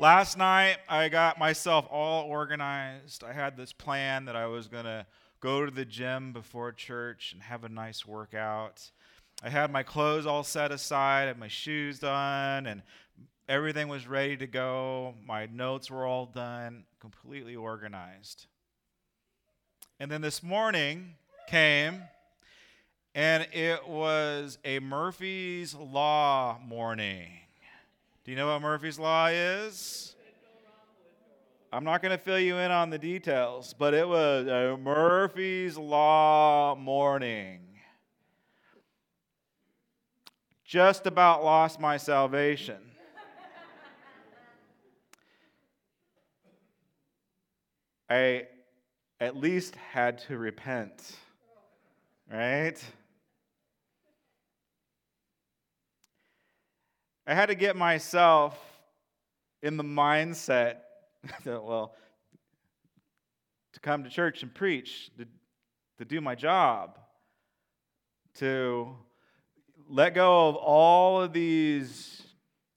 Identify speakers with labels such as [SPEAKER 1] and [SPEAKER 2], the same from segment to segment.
[SPEAKER 1] Last night, I got myself all organized. I had this plan that I was going to go to the gym before church and have a nice workout. I had my clothes all set aside, had my shoes done, and everything was ready to go. My notes were all done, completely organized. And then this morning came, and it was a Murphy's Law morning. Do you know what Murphy's Law is? I'm not going to fill you in on the details, but it was a Murphy's Law morning. Just about lost my salvation. I at least had to repent, right? I had to get myself in the mindset that, well, to come to church and preach, to, to do my job, to let go of all of these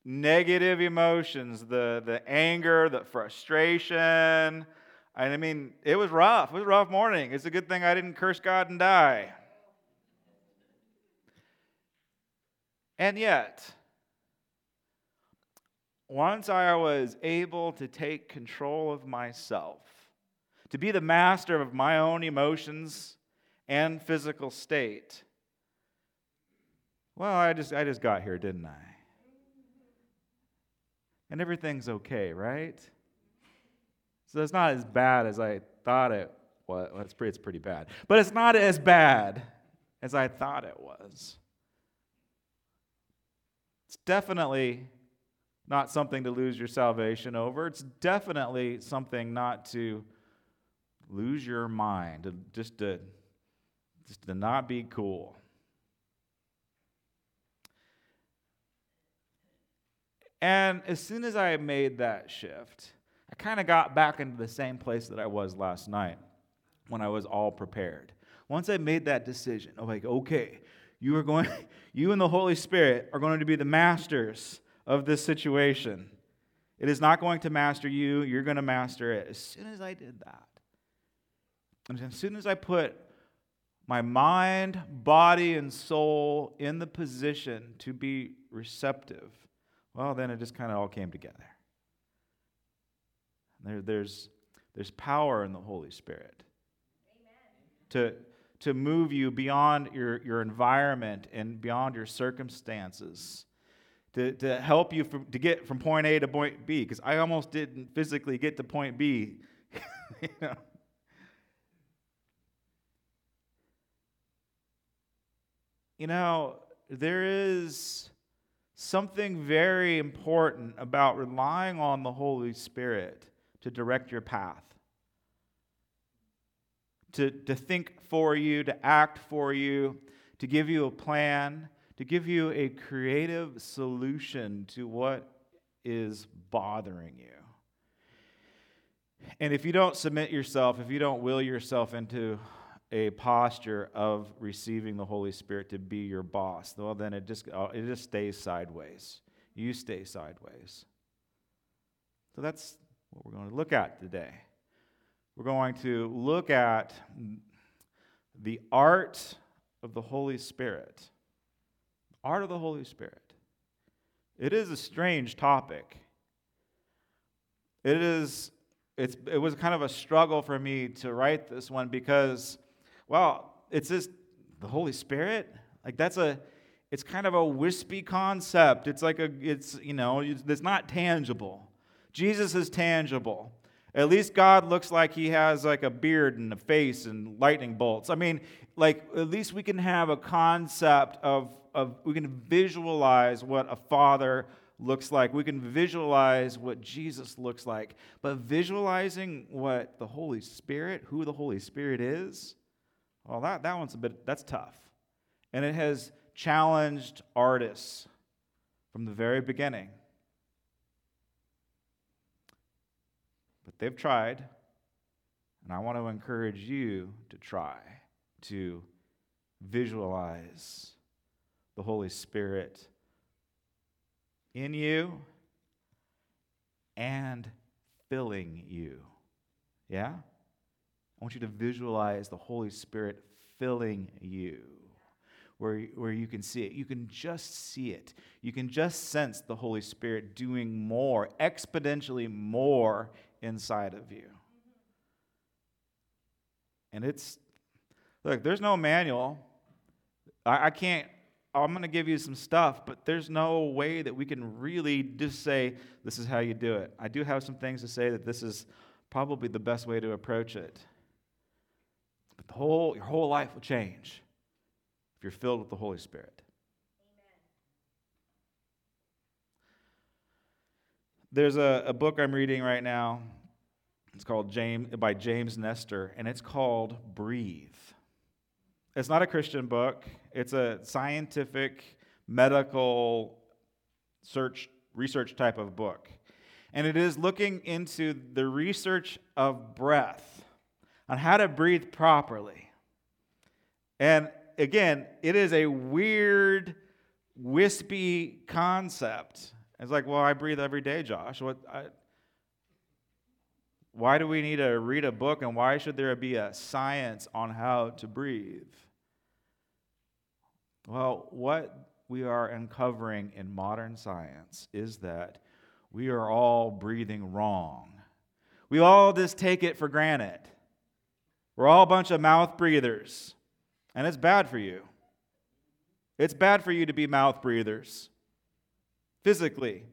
[SPEAKER 1] negative emotions the, the anger, the frustration. And I mean, it was rough. It was a rough morning. It's a good thing I didn't curse God and die. And yet, once I was able to take control of myself, to be the master of my own emotions and physical state, well, I just, I just got here, didn't I? And everything's okay, right? So it's not as bad as I thought it was. Well, it's pretty, it's pretty bad. But it's not as bad as I thought it was. It's definitely not something to lose your salvation over. It's definitely something not to lose your mind, just to, just to not be cool. And as soon as I made that shift, I kind of got back into the same place that I was last night when I was all prepared. Once I made that decision, I'm like, okay, you are going, you and the Holy Spirit are going to be the masters of this situation. It is not going to master you, you're going to master it. As soon as I did that, and as soon as I put my mind, body, and soul in the position to be receptive, well, then it just kind of all came together. There, there's, there's power in the Holy Spirit to, to move you beyond your, your environment and beyond your circumstances to, to help you from, to get from point A to point B, because I almost didn't physically get to point B. you know? you know, there is something very important about relying on the Holy Spirit to direct your path, to, to think for you, to act for you, to give you a plan to give you a creative solution to what is bothering you. And if you don't submit yourself, if you don't will yourself into a posture of receiving the Holy Spirit to be your boss, well, then it just, uh, it just stays sideways. You stay sideways. So that's what we're going to look at today. We're going to look at the art of the Holy Spirit art of the Holy Spirit. It is a strange topic. It is it's it was kind of a struggle for me to write this one because well, it's just the Holy Spirit. Like that's a it's kind of a wispy concept. It's like a it's you know, it's not tangible. Jesus is tangible. At least God looks like he has like a beard and a face and lightning bolts. I mean, like at least we can have a concept of we can visualize what a father looks like. We can visualize what Jesus looks like. But visualizing what the Holy Spirit, who the Holy Spirit is, well, that, that one's a bit, that's tough. And it has challenged artists from the very beginning. But they've tried, and I want to encourage you to try to visualize the Holy Spirit in you and filling you. Yeah? I want you to visualize the Holy Spirit filling you where, where you can see it. You can just see it. You can just sense the Holy Spirit doing more, exponentially more inside of you. And it's, look, there's no manual. I, I can't, I'm going to give you some stuff, but there's no way that we can really just say, this is how you do it. I do have some things to say that this is probably the best way to approach it. But the whole, your whole life will change if you're filled with the Holy Spirit. Amen. There's a, a book I'm reading right now. It's called James by James Nestor, and it's called Breathe. It's not a Christian book. It's a scientific, medical search research type of book. And it is looking into the research of breath on how to breathe properly. And again, it is a weird, wispy concept. It's like, well, I breathe every day, Josh. What? I, why do we need to read a book, and why should there be a science on how to breathe? Well, what we are uncovering in modern science is that we are all breathing wrong. We all just take it for granted. We're all a bunch of mouth breathers, and it's bad for you. It's bad for you to be mouth breathers physically,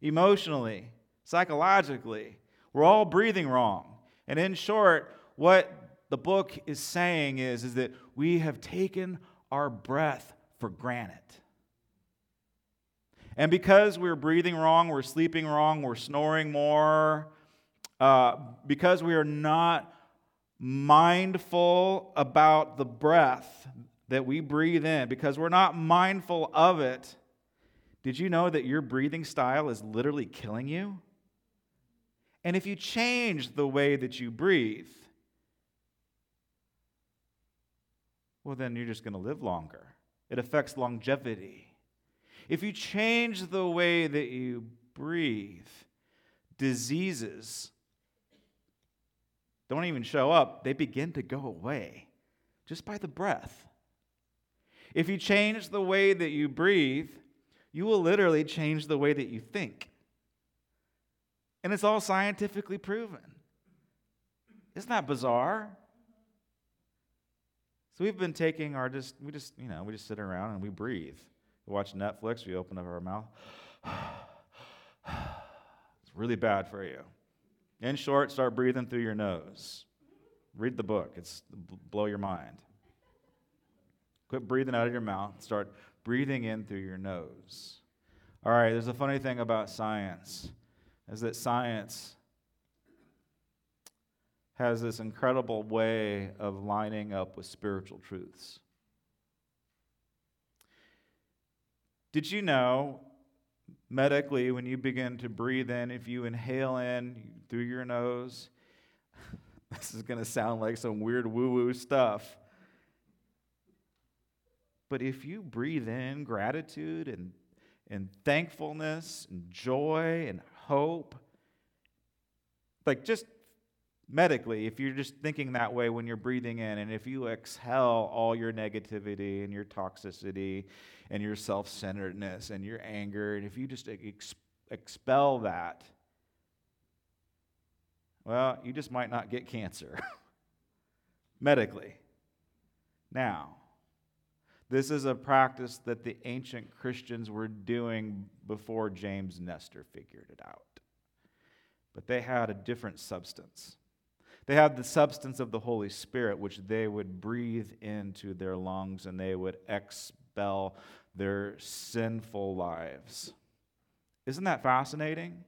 [SPEAKER 1] emotionally, psychologically. We're all breathing wrong. And in short, what the book is saying is, is that we have taken our breath for granted. And because we're breathing wrong, we're sleeping wrong, we're snoring more, uh, because we are not mindful about the breath that we breathe in, because we're not mindful of it, did you know that your breathing style is literally killing you? And if you change the way that you breathe, well, then you're just going to live longer. It affects longevity. If you change the way that you breathe, diseases don't even show up, they begin to go away just by the breath. If you change the way that you breathe, you will literally change the way that you think. And it's all scientifically proven. Isn't that bizarre? So we've been taking our just we just you know we just sit around and we breathe. We watch Netflix. We open up our mouth. it's really bad for you. In short, start breathing through your nose. Read the book. It's blow your mind. Quit breathing out of your mouth. Start breathing in through your nose. All right, there's a funny thing about science is that science has this incredible way of lining up with spiritual truths. Did you know, medically, when you begin to breathe in, if you inhale in through your nose, this is going to sound like some weird woo woo stuff. But if you breathe in gratitude and, and thankfulness and joy and hope, like just medically, if you're just thinking that way when you're breathing in, and if you exhale all your negativity and your toxicity and your self centeredness and your anger, and if you just ex- expel that, well, you just might not get cancer medically. Now, this is a practice that the ancient Christians were doing before James Nestor figured it out. But they had a different substance. They had the substance of the Holy Spirit, which they would breathe into their lungs and they would expel their sinful lives. Isn't that fascinating?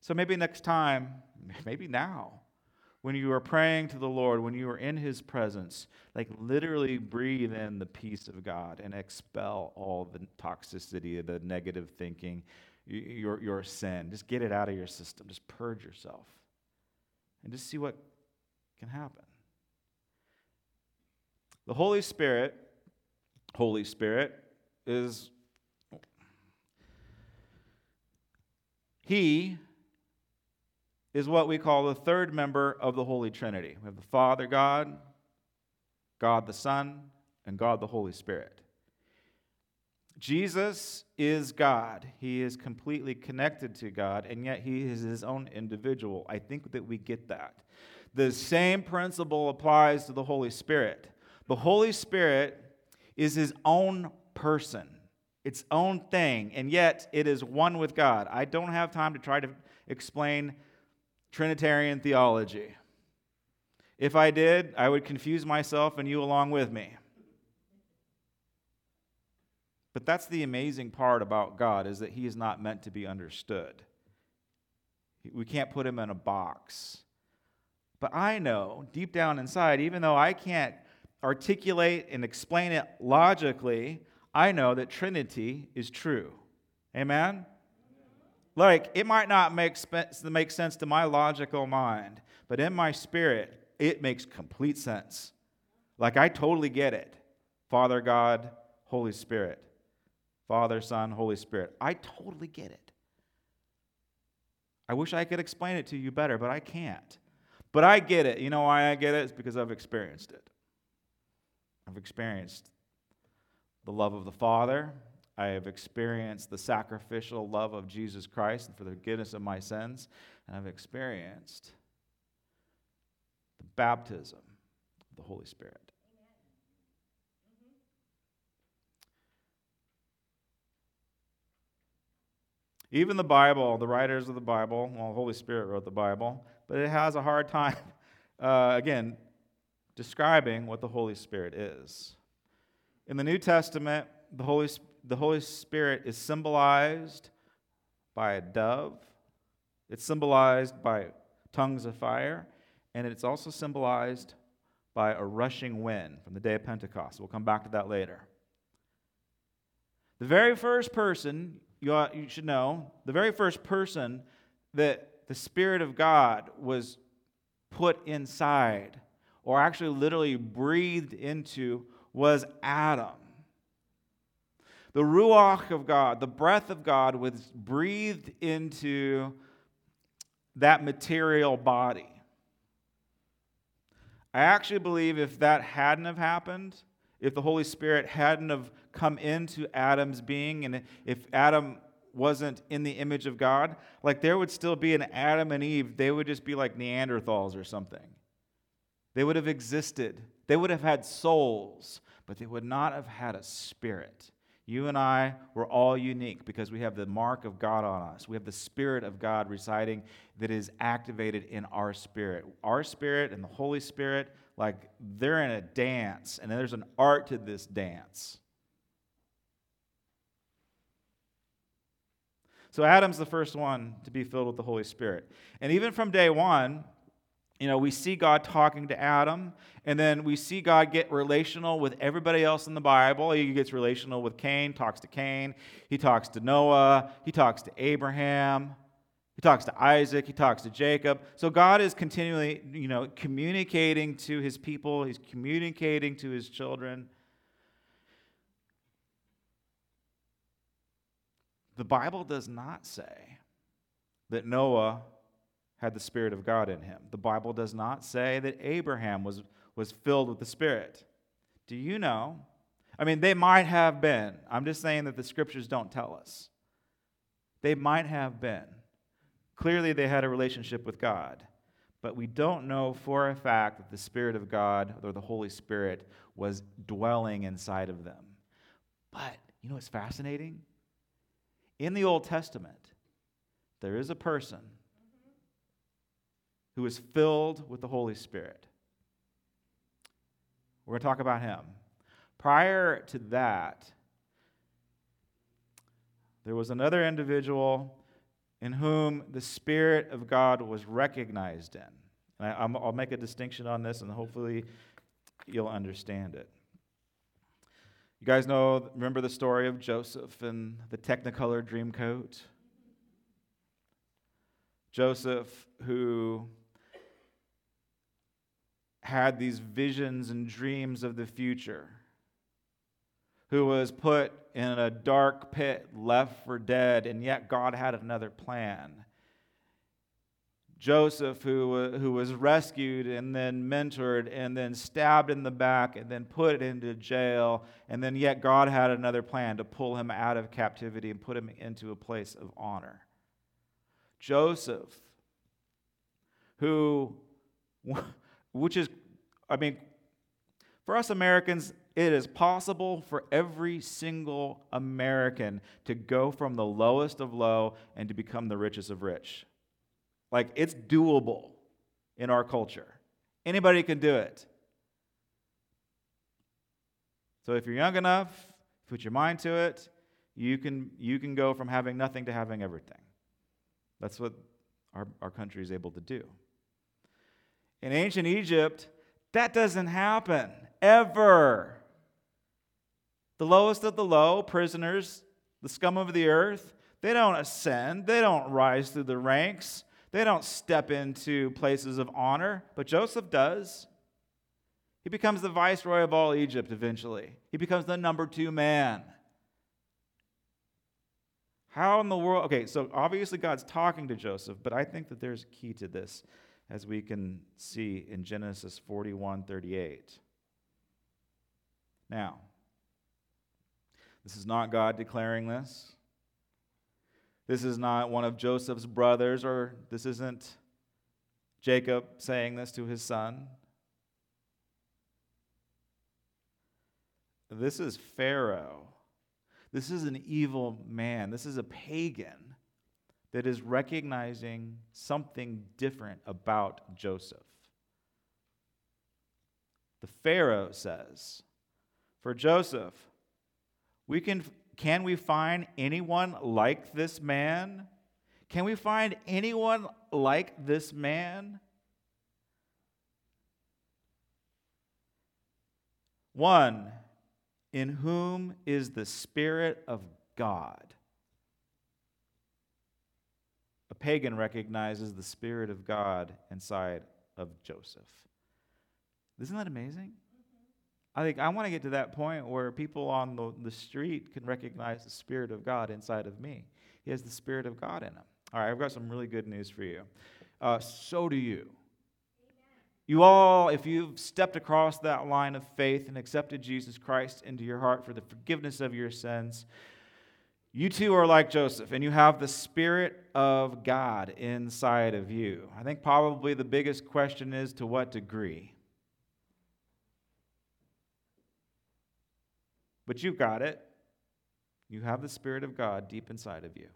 [SPEAKER 1] So maybe next time, maybe now, when you are praying to the Lord, when you are in His presence, like literally breathe in the peace of God and expel all the toxicity, the negative thinking, your, your sin. Just get it out of your system. Just purge yourself and just see what can happen. The Holy Spirit, Holy Spirit, is He is what we call the third member of the Holy Trinity. We have the Father God, God the Son, and God the Holy Spirit. Jesus is God. He is completely connected to God, and yet he is his own individual. I think that we get that. The same principle applies to the Holy Spirit. The Holy Spirit is his own person, its own thing, and yet it is one with God. I don't have time to try to explain Trinitarian theology. If I did, I would confuse myself and you along with me. But that's the amazing part about God is that he is not meant to be understood. We can't put him in a box. But I know deep down inside, even though I can't articulate and explain it logically, I know that Trinity is true. Amen? Like, it might not make, make sense to my logical mind, but in my spirit, it makes complete sense. Like, I totally get it. Father, God, Holy Spirit. Father, Son, Holy Spirit. I totally get it. I wish I could explain it to you better, but I can't. But I get it. You know why I get it? It's because I've experienced it. I've experienced the love of the Father. I have experienced the sacrificial love of Jesus Christ and for the forgiveness of my sins. And I've experienced the baptism of the Holy Spirit. Even the Bible, the writers of the Bible, well, the Holy Spirit wrote the Bible, but it has a hard time, uh, again, describing what the Holy Spirit is. In the New Testament, the Holy, the Holy Spirit is symbolized by a dove, it's symbolized by tongues of fire, and it's also symbolized by a rushing wind from the day of Pentecost. We'll come back to that later. The very first person you, ought, you should know the very first person that the Spirit of God was put inside, or actually literally breathed into, was Adam. The Ruach of God, the breath of God, was breathed into that material body. I actually believe if that hadn't have happened, if the Holy Spirit hadn't have come into Adam's being, and if Adam wasn't in the image of God, like there would still be an Adam and Eve. They would just be like Neanderthals or something. They would have existed. They would have had souls, but they would not have had a spirit. You and I were all unique because we have the mark of God on us. We have the Spirit of God residing that is activated in our spirit. Our spirit and the Holy Spirit like they're in a dance, and there's an art to this dance. So Adam's the first one to be filled with the Holy Spirit. And even from day one, you know, we see God talking to Adam, and then we see God get relational with everybody else in the Bible. He gets relational with Cain, talks to Cain. He talks to Noah. He talks to Abraham. He talks to Isaac, he talks to Jacob. So God is continually, you know, communicating to his people, he's communicating to his children. The Bible does not say that Noah had the Spirit of God in him. The Bible does not say that Abraham was, was filled with the Spirit. Do you know? I mean, they might have been. I'm just saying that the scriptures don't tell us. They might have been. Clearly, they had a relationship with God, but we don't know for a fact that the Spirit of God or the Holy Spirit was dwelling inside of them. But you know what's fascinating? In the Old Testament, there is a person who is filled with the Holy Spirit. We're going to talk about him. Prior to that, there was another individual in whom the Spirit of God was recognized in. And I, will make a distinction on this, and hopefully you'll understand it. You guys know, remember the story of Joseph and the Technicolor Dreamcoat? Joseph, who had these visions and dreams of the future, who was put in a dark pit, left for dead, and yet God had another plan. Joseph, who, who was rescued and then mentored and then stabbed in the back and then put into jail. And then, yet, God had another plan to pull him out of captivity and put him into a place of honor. Joseph, who, which is, I mean, for us Americans, it is possible for every single American to go from the lowest of low and to become the richest of rich. Like, it's doable in our culture. Anybody can do it. So, if you're young enough, put your mind to it, you can, you can go from having nothing to having everything. That's what our, our country is able to do. In ancient Egypt, that doesn't happen ever. The lowest of the low, prisoners, the scum of the earth, they don't ascend, they don't rise through the ranks. They don't step into places of honor, but Joseph does. He becomes the viceroy of all Egypt eventually. He becomes the number two man. How in the world? Okay, so obviously God's talking to Joseph, but I think that there's a key to this as we can see in Genesis 41 38. Now, this is not God declaring this. This is not one of Joseph's brothers, or this isn't Jacob saying this to his son. This is Pharaoh. This is an evil man. This is a pagan that is recognizing something different about Joseph. The Pharaoh says, For Joseph, we can can we find anyone like this man? Can we find anyone like this man? One in whom is the Spirit of God. A pagan recognizes the Spirit of God inside of Joseph. Isn't that amazing? I think I want to get to that point where people on the, the street can recognize the Spirit of God inside of me. He has the Spirit of God in him. All right, I've got some really good news for you. Uh, so do you. You all, if you've stepped across that line of faith and accepted Jesus Christ into your heart for the forgiveness of your sins, you too are like Joseph, and you have the Spirit of God inside of you. I think probably the biggest question is to what degree? But you've got it. You have the Spirit of God deep inside of you.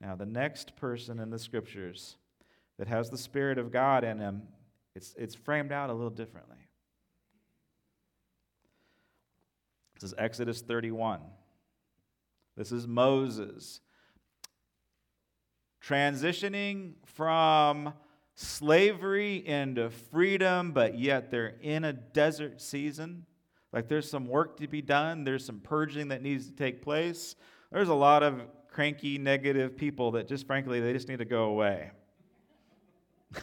[SPEAKER 1] Now, the next person in the scriptures that has the Spirit of God in him, it's, it's framed out a little differently. This is Exodus 31. This is Moses transitioning from slavery into freedom, but yet they're in a desert season. Like there's some work to be done, there's some purging that needs to take place. There's a lot of cranky, negative people that just frankly, they just need to go away.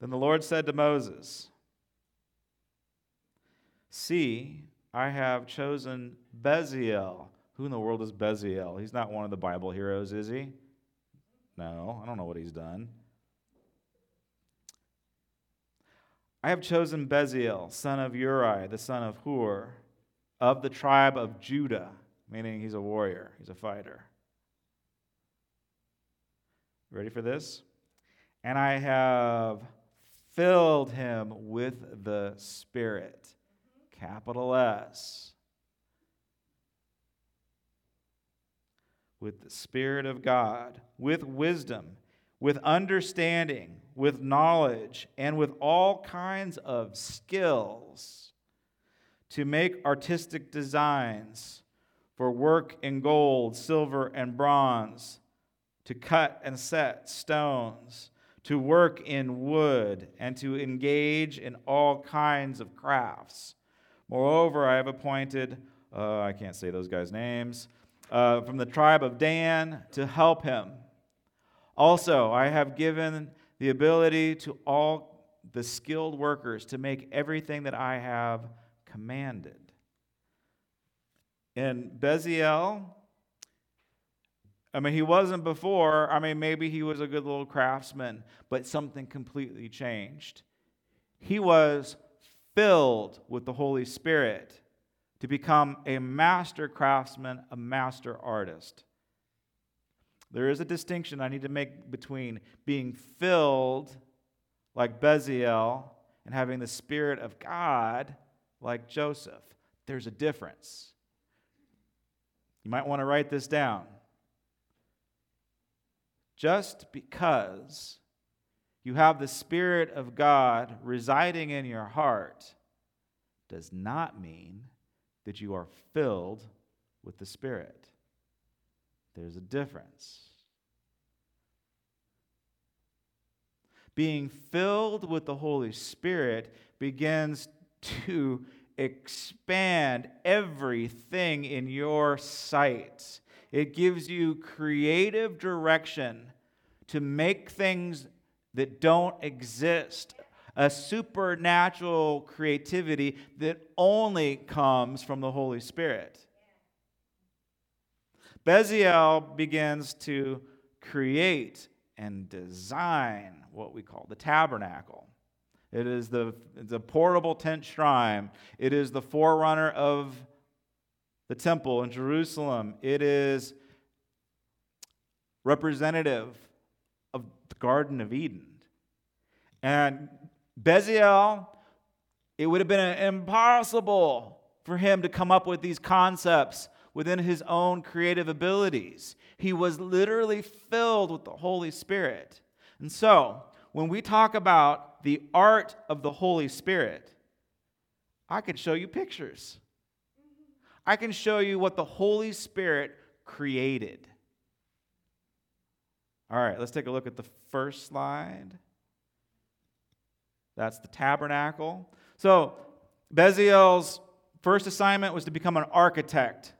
[SPEAKER 1] then the Lord said to Moses, See, I have chosen Bezalel. Who in the world is Bezalel? He's not one of the Bible heroes, is he? No, I don't know what he's done. I have chosen Bezalel, son of Uri, the son of Hur, of the tribe of Judah, meaning he's a warrior, he's a fighter. Ready for this? And I have filled him with the Spirit, capital S. With the Spirit of God, with wisdom, with understanding with knowledge, and with all kinds of skills to make artistic designs for work in gold, silver, and bronze, to cut and set stones, to work in wood, and to engage in all kinds of crafts. Moreover, I have appointed, uh, I can't say those guys' names, uh, from the tribe of Dan to help him. Also, I have given the ability to all the skilled workers to make everything that I have commanded. And Bezalel I mean, he wasn't before. I mean, maybe he was a good little craftsman, but something completely changed. He was filled with the Holy Spirit to become a master craftsman, a master artist. There is a distinction I need to make between being filled like Bezalel and having the Spirit of God like Joseph. There's a difference. You might want to write this down. Just because you have the Spirit of God residing in your heart does not mean that you are filled with the Spirit. There's a difference. Being filled with the Holy Spirit begins to expand everything in your sight. It gives you creative direction to make things that don't exist, a supernatural creativity that only comes from the Holy Spirit. Bezalel begins to create and design what we call the tabernacle. It is the, the portable tent shrine. It is the forerunner of the temple in Jerusalem. It is representative of the Garden of Eden. And Bezalel, it would have been impossible for him to come up with these concepts within his own creative abilities. He was literally filled with the Holy Spirit. And so, when we talk about the art of the Holy Spirit, I can show you pictures. I can show you what the Holy Spirit created. All right, let's take a look at the first slide. That's the tabernacle. So, Bezalel's first assignment was to become an architect.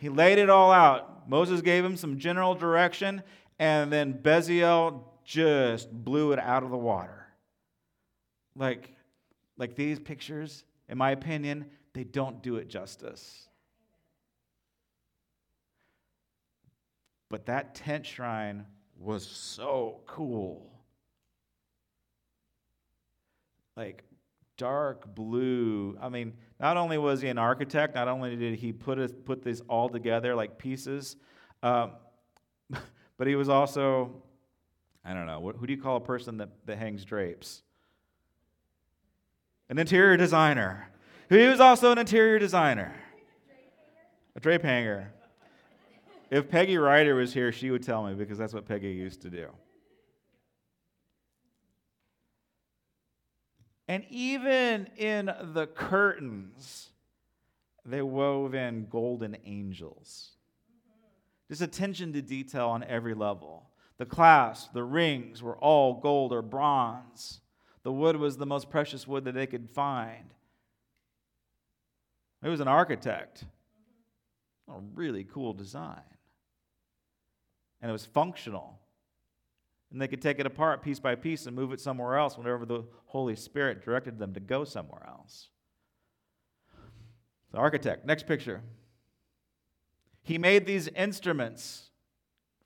[SPEAKER 1] He laid it all out. Moses gave him some general direction, and then Bezalel just blew it out of the water. Like, like these pictures, in my opinion, they don't do it justice. But that tent shrine was so cool. Like dark blue. I mean, not only was he an architect, not only did he put, a, put this all together like pieces, um, but he was also, I don't know, what, who do you call a person that, that hangs drapes? An interior designer. He was also an interior designer. A drape hanger. If Peggy Ryder was here, she would tell me because that's what Peggy used to do. And even in the curtains, they wove in golden angels. Just attention to detail on every level. The clasps, the rings were all gold or bronze. The wood was the most precious wood that they could find. It was an architect. A really cool design. And it was functional. And they could take it apart piece by piece and move it somewhere else whenever the Holy Spirit directed them to go somewhere else. The architect, next picture. He made these instruments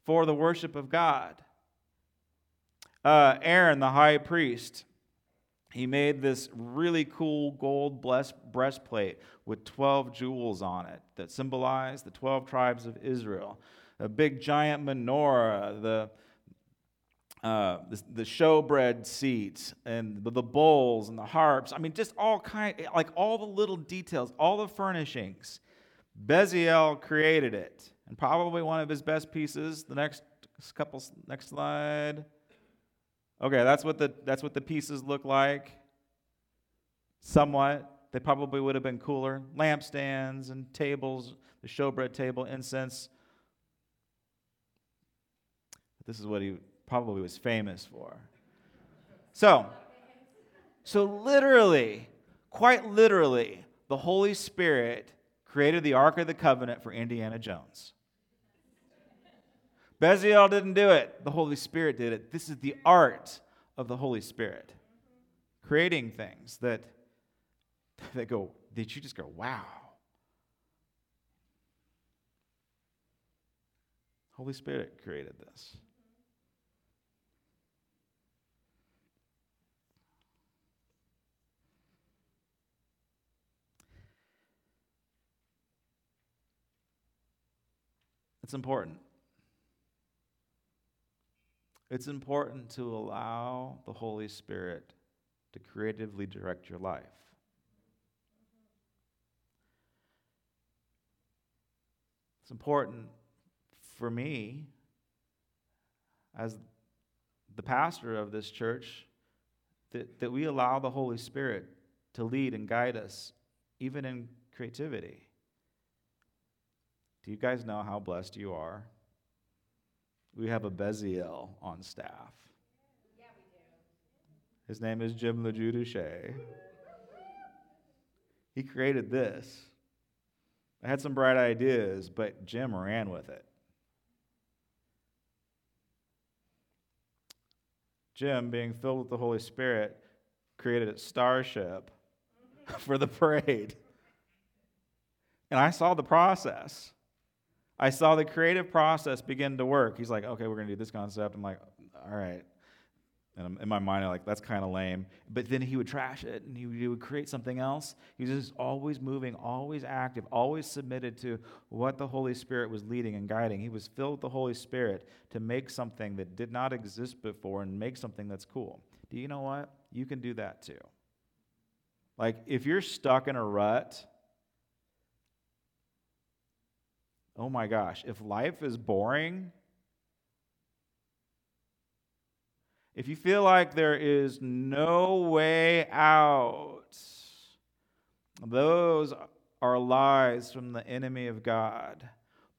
[SPEAKER 1] for the worship of God. Uh, Aaron, the high priest, he made this really cool gold breastplate with 12 jewels on it that symbolized the 12 tribes of Israel. A big giant menorah, the uh, the, the showbread seats and the, the bowls and the harps. I mean, just all kind, like all the little details, all the furnishings. Bezalel created it, and probably one of his best pieces. The next couple, next slide. Okay, that's what the that's what the pieces look like. Somewhat, they probably would have been cooler. Lampstands and tables, the showbread table, incense. This is what he probably was famous for. So, so literally, quite literally, the Holy Spirit created the Ark of the Covenant for Indiana Jones. Bezalel didn't do it, the Holy Spirit did it. This is the art of the Holy Spirit. Creating things that, that go, that you just go, wow. Holy Spirit created this. It's important. It's important to allow the Holy Spirit to creatively direct your life. It's important for me as the pastor of this church that, that we allow the Holy Spirit to lead and guide us, even in creativity. Do you guys know how blessed you are? We have a Bezalel on staff. Yeah, we do. His name is Jim LeJuduche. He created this. I had some bright ideas, but Jim ran with it. Jim, being filled with the Holy Spirit, created a starship for the parade. And I saw the process. I saw the creative process begin to work. He's like, okay, we're going to do this concept. I'm like, all right. And in my mind, I'm like, that's kind of lame. But then he would trash it and he would, he would create something else. He was just always moving, always active, always submitted to what the Holy Spirit was leading and guiding. He was filled with the Holy Spirit to make something that did not exist before and make something that's cool. Do you know what? You can do that too. Like, if you're stuck in a rut, oh my gosh, if life is boring, if you feel like there is no way out, those are lies from the enemy of God,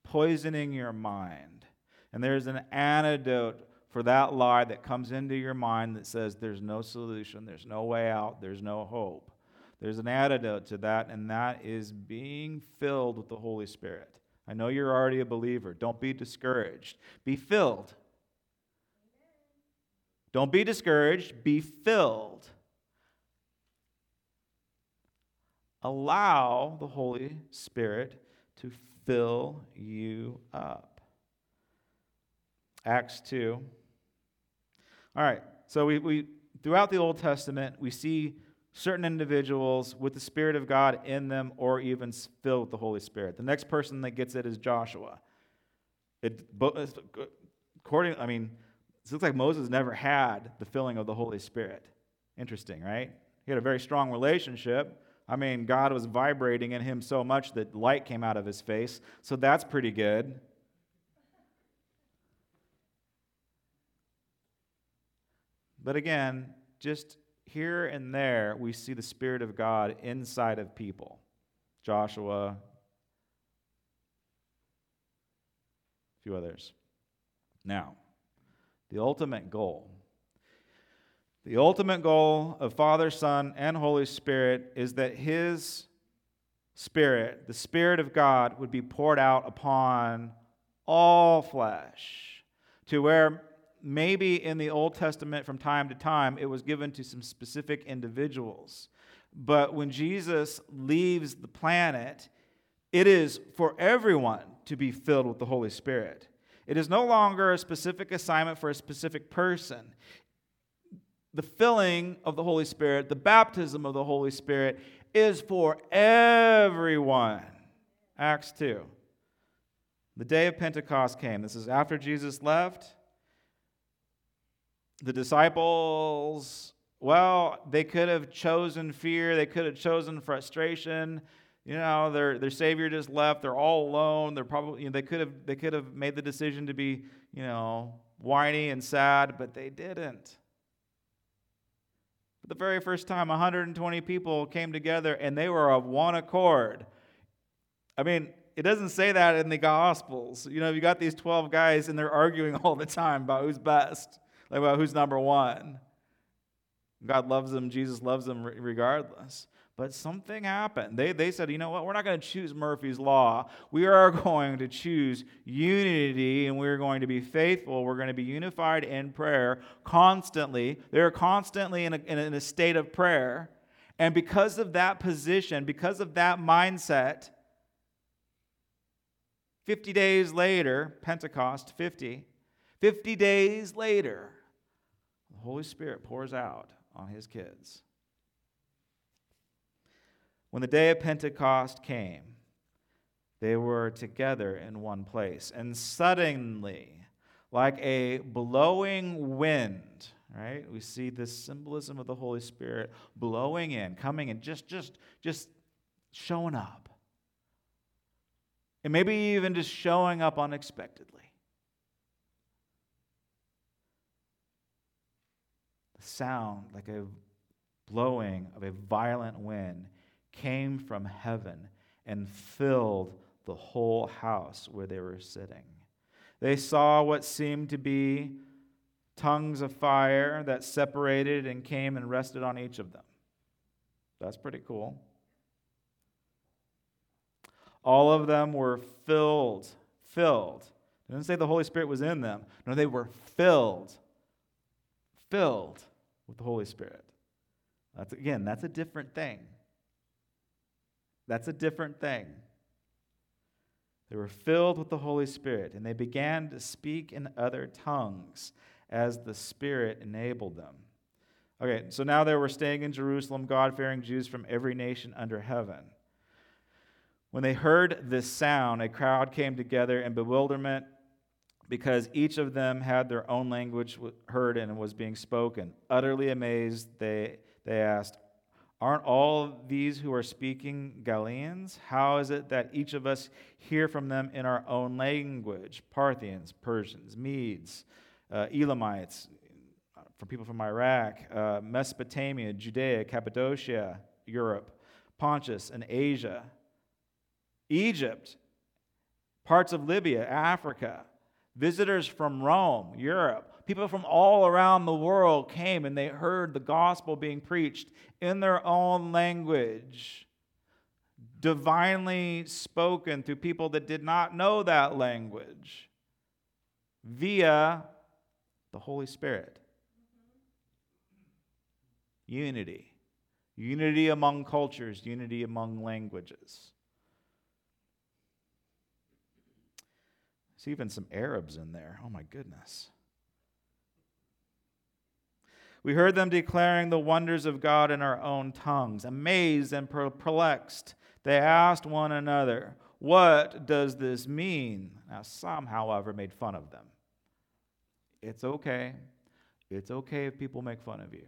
[SPEAKER 1] poisoning your mind. And there's an antidote for that lie that comes into your mind that says there's no solution, there's no way out, there's no hope. There's an antidote to that, and that is being filled with the Holy Spirit. I know you're already a believer. Don't be discouraged. Be filled. Don't be discouraged. Be filled. Allow the Holy Spirit to fill you up. Acts 2. All right, so we, we throughout the Old Testament, we see certain individuals with the Spirit of God in them or even filled with the Holy Spirit. The next person that gets it is Joshua. It, uh, according, I mean, it looks like Moses never had the filling of the Holy Spirit. Interesting, right? He had a very strong relationship. I mean, God was vibrating in him so much that light came out of his face. So that's pretty good. But again, just here and there, we see the Spirit of God inside of people. Joshua, a few others. Now, the ultimate goal. The ultimate goal of Father, Son, and Holy Spirit is that His Spirit, the Spirit of God, would be poured out upon all flesh, to where maybe in the Old Testament from time to time it was given to some specific individuals. But when Jesus leaves the planet, it is for everyone to be filled with the Holy Spirit. It is no longer a specific assignment for a specific person. The filling of the Holy Spirit, the baptism of the Holy Spirit, is for everyone. Acts 2. The day of Pentecost came. This is after Jesus left the disciples, well, they could have chosen fear, they could have chosen frustration. You know, their, their Savior just left, they're all alone. They're probably, you know, they could have they could have made the decision to be, you know, whiny and sad, but they didn't. For the very first time 120 people came together and they were of one accord. I mean, it doesn't say that in the Gospels. You know, you got these 12 guys and they're arguing all the time about who's best. Like, well, who's number one? God loves them, Jesus loves them regardless. But something happened. They, they said, you know what? We're not going to choose Murphy's Law. We are going to choose unity and we're going to be faithful. We're going to be unified in prayer constantly. They're constantly in a, in a state of prayer. And because of that position, because of that mindset, 50 days later, Pentecost 50, 50 days later, Holy Spirit pours out on his kids. When the day of Pentecost came, they were together in one place. And suddenly, like a blowing wind, right? We see this symbolism of the Holy Spirit blowing in, coming and just just just showing up. And maybe even just showing up unexpectedly. Sound like a blowing of a violent wind came from heaven and filled the whole house where they were sitting. They saw what seemed to be tongues of fire that separated and came and rested on each of them. That's pretty cool. All of them were filled, filled. It doesn't say the Holy Spirit was in them. No, they were filled, filled with the Holy Spirit. That's again, that's a different thing. That's a different thing. They were filled with the Holy Spirit, and they began to speak in other tongues as the Spirit enabled them. Okay, so now they were staying in Jerusalem, God fearing Jews from every nation under heaven. When they heard this sound, a crowd came together in bewilderment because each of them had their own language heard and was being spoken. Utterly amazed, they, they asked, Aren't all these who are speaking Galileans? How is it that each of us hear from them in our own language? Parthians, Persians, Medes, uh, Elamites, from people from Iraq, uh, Mesopotamia, Judea, Cappadocia, Europe, Pontus, and Asia, Egypt, parts of Libya, Africa, visitors from Rome, Europe people from all around the world came and they heard the gospel being preached in their own language, divinely spoken through people that did not know that language via the Holy Spirit. Unity. Unity among cultures, unity among languages. Even some Arabs in there. Oh my goodness. We heard them declaring the wonders of God in our own tongues. Amazed and perplexed, they asked one another, What does this mean? Now, some, however, made fun of them. It's okay. It's okay if people make fun of you.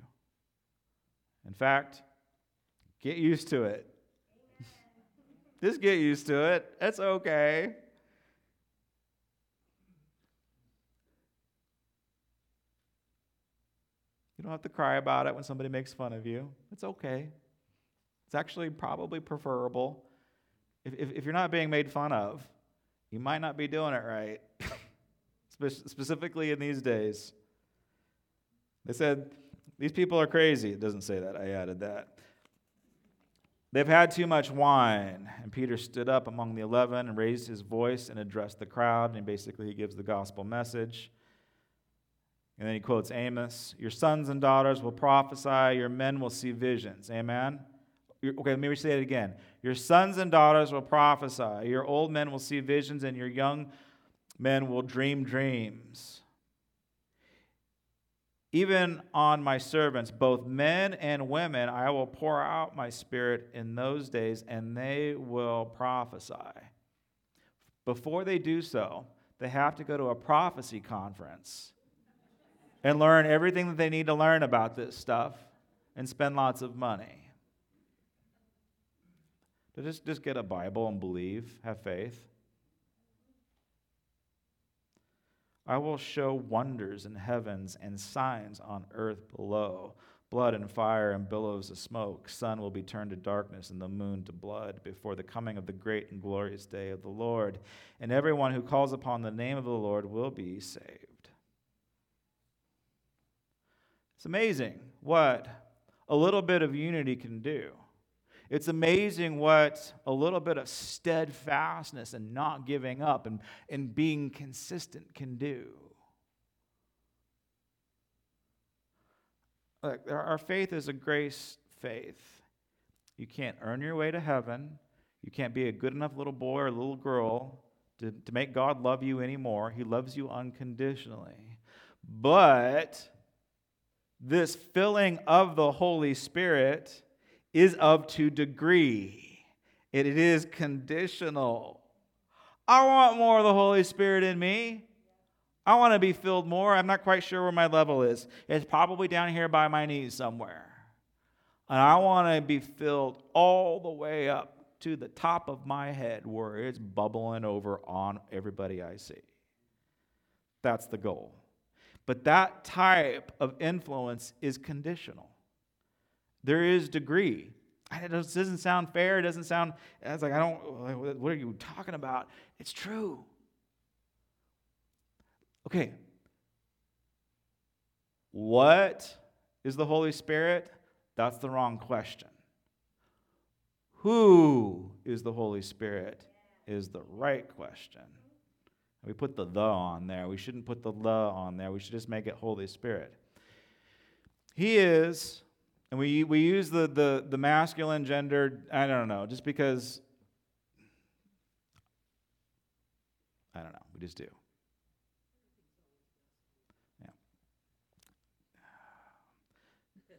[SPEAKER 1] In fact, get used to it. Just get used to it. It's okay. Don't have to cry about it when somebody makes fun of you. It's okay. It's actually probably preferable. If, if, if you're not being made fun of, you might not be doing it right, Spe- specifically in these days. They said, These people are crazy. It doesn't say that. I added that. They've had too much wine. And Peter stood up among the eleven and raised his voice and addressed the crowd. And basically, he gives the gospel message. And then he quotes Amos Your sons and daughters will prophesy, your men will see visions. Amen? Okay, let me say it again. Your sons and daughters will prophesy, your old men will see visions, and your young men will dream dreams. Even on my servants, both men and women, I will pour out my spirit in those days, and they will prophesy. Before they do so, they have to go to a prophecy conference and learn everything that they need to learn about this stuff and spend lots of money. To just, just get a Bible and believe, have faith. I will show wonders in heavens and signs on earth below blood and fire and billows of smoke. Sun will be turned to darkness and the moon to blood before the coming of the great and glorious day of the Lord. And everyone who calls upon the name of the Lord will be saved. It's amazing what a little bit of unity can do. It's amazing what a little bit of steadfastness and not giving up and, and being consistent can do. Look, our faith is a grace faith. You can't earn your way to heaven. You can't be a good enough little boy or little girl to, to make God love you anymore. He loves you unconditionally. But this filling of the Holy Spirit is of to degree, it is conditional. I want more of the Holy Spirit in me. I want to be filled more. I'm not quite sure where my level is. It's probably down here by my knees somewhere. And I want to be filled all the way up to the top of my head where it's bubbling over on everybody I see. That's the goal. But that type of influence is conditional. There is degree. It doesn't sound fair. It doesn't sound, it's like, I don't, what are you talking about? It's true. Okay. What is the Holy Spirit? That's the wrong question. Who is the Holy Spirit is the right question. We put the the on there. We shouldn't put the the on there. We should just make it Holy Spirit. He is, and we, we use the, the, the masculine gender, I don't know, just because, I don't know, we just do.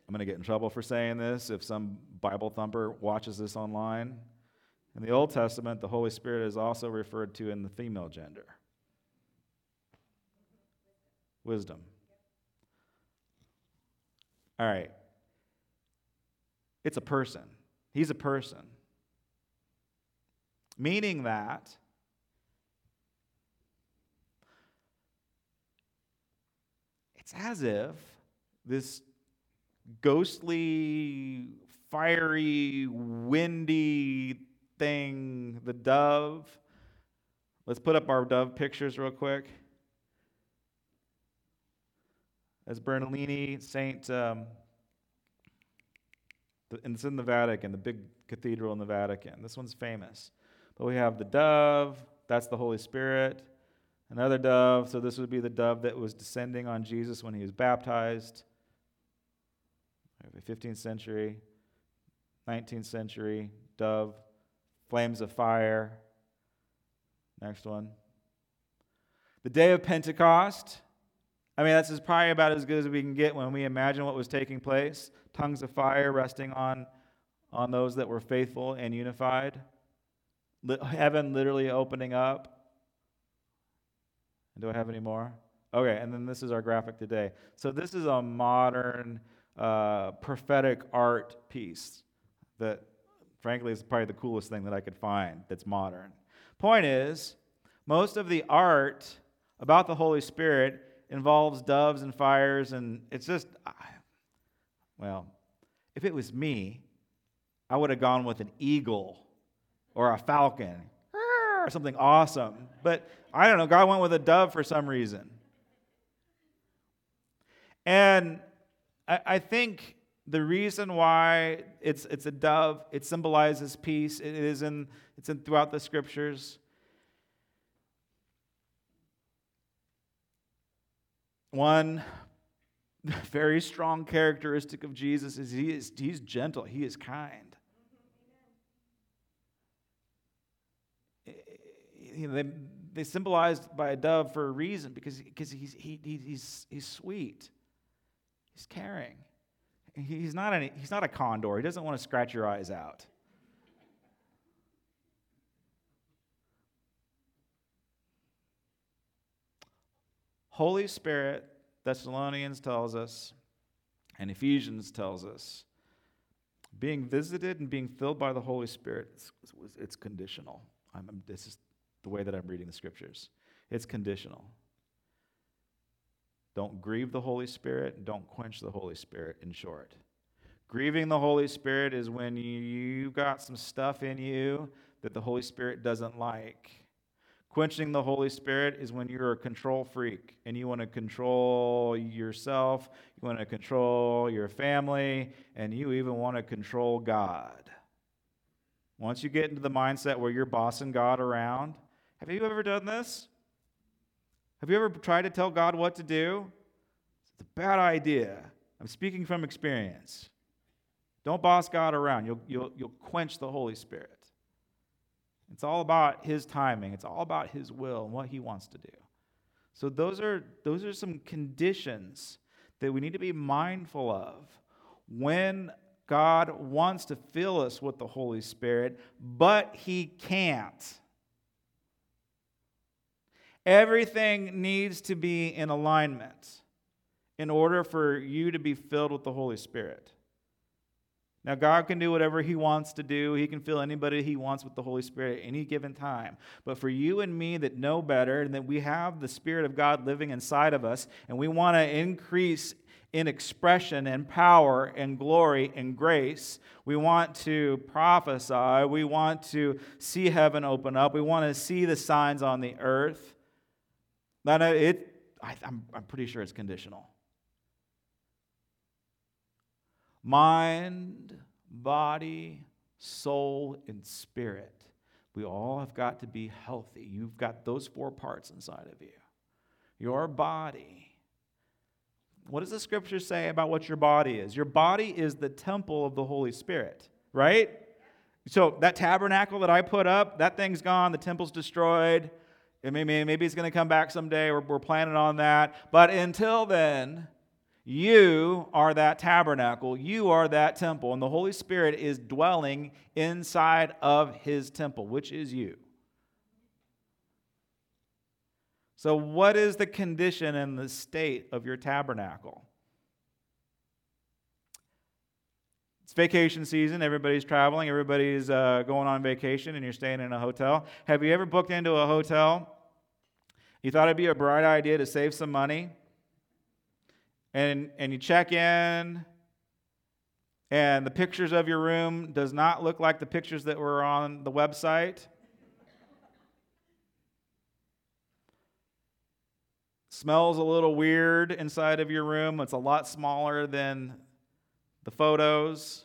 [SPEAKER 1] I'm going to get in trouble for saying this if some Bible thumper watches this online. In the Old Testament, the Holy Spirit is also referred to in the female gender wisdom. All right. It's a person. He's a person. Meaning that it's as if this ghostly, fiery, windy thing, the dove. Let's put up our dove pictures real quick. As Bernardini, Saint, um, and it's in the Vatican, the big cathedral in the Vatican. This one's famous. But we have the dove, that's the Holy Spirit. Another dove, so this would be the dove that was descending on Jesus when he was baptized. 15th century, 19th century, dove, flames of fire. Next one. The day of Pentecost. I mean, that's probably about as good as we can get when we imagine what was taking place. Tongues of fire resting on, on those that were faithful and unified. Heaven literally opening up. Do I have any more? Okay, and then this is our graphic today. So this is a modern uh, prophetic art piece that, frankly, is probably the coolest thing that I could find that's modern. Point is, most of the art about the Holy Spirit involves doves and fires, and it's just, well, if it was me, I would have gone with an eagle or a falcon ah. or something awesome. But I don't know, God went with a dove for some reason. And I, I think the reason why it's, it's a dove, it symbolizes peace. It is in, it's in throughout the scriptures. One very strong characteristic of Jesus is he is he's gentle, he is kind. You know, they, they symbolized by a dove for a reason because, because he's, he, he's, he's sweet. He's caring. He's not, an, he's not a condor. He doesn't want to scratch your eyes out. Holy Spirit, Thessalonians tells us, and Ephesians tells us, being visited and being filled by the Holy Spirit, it's, it's conditional. I'm, this is the way that I'm reading the scriptures. It's conditional. Don't grieve the Holy Spirit, don't quench the Holy Spirit, in short. Grieving the Holy Spirit is when you got some stuff in you that the Holy Spirit doesn't like. Quenching the Holy Spirit is when you're a control freak and you want to control yourself, you want to control your family, and you even want to control God. Once you get into the mindset where you're bossing God around, have you ever done this? Have you ever tried to tell God what to do? It's a bad idea. I'm speaking from experience. Don't boss God around. You'll, you'll, you'll quench the Holy Spirit. It's all about His timing, it's all about His will and what He wants to do. So, those are, those are some conditions that we need to be mindful of when God wants to fill us with the Holy Spirit, but He can't. Everything needs to be in alignment in order for you to be filled with the Holy Spirit. Now, God can do whatever He wants to do. He can fill anybody He wants with the Holy Spirit at any given time. But for you and me that know better and that we have the Spirit of God living inside of us, and we want to increase in expression and power and glory and grace. We want to prophesy. We want to see heaven open up. We want to see the signs on the earth. That it, I, I'm, I'm pretty sure it's conditional. Mind, body, soul, and spirit. We all have got to be healthy. You've got those four parts inside of you. Your body. What does the scripture say about what your body is? Your body is the temple of the Holy Spirit, right? So that tabernacle that I put up, that thing's gone, the temple's destroyed. Maybe, maybe it's going to come back someday. We're, we're planning on that. But until then, you are that tabernacle. You are that temple. And the Holy Spirit is dwelling inside of his temple, which is you. So, what is the condition and the state of your tabernacle? It's vacation season. Everybody's traveling. Everybody's uh, going on vacation, and you're staying in a hotel. Have you ever booked into a hotel? You thought it'd be a bright idea to save some money, and and you check in, and the pictures of your room does not look like the pictures that were on the website. Smells a little weird inside of your room. It's a lot smaller than the photos.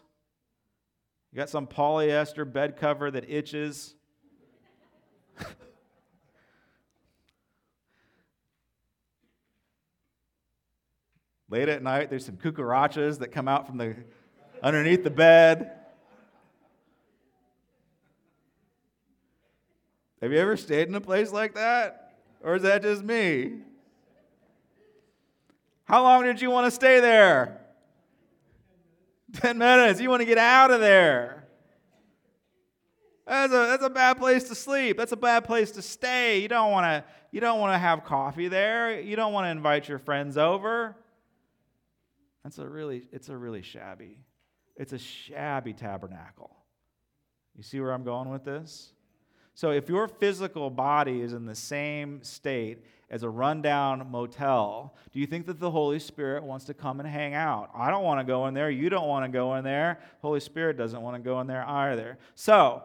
[SPEAKER 1] You got some polyester bed cover that itches. Late at night, there's some cucarachas that come out from the underneath the bed. Have you ever stayed in a place like that? Or is that just me? How long did you want to stay there? 10 minutes. You want to get out of there. That's a, that's a bad place to sleep. That's a bad place to stay. You don't want to you don't want to have coffee there. You don't want to invite your friends over. That's a really it's a really shabby. It's a shabby tabernacle. You see where I'm going with this? So if your physical body is in the same state as a rundown motel, do you think that the Holy Spirit wants to come and hang out? I don't want to go in there. You don't want to go in there. Holy Spirit doesn't want to go in there either. So,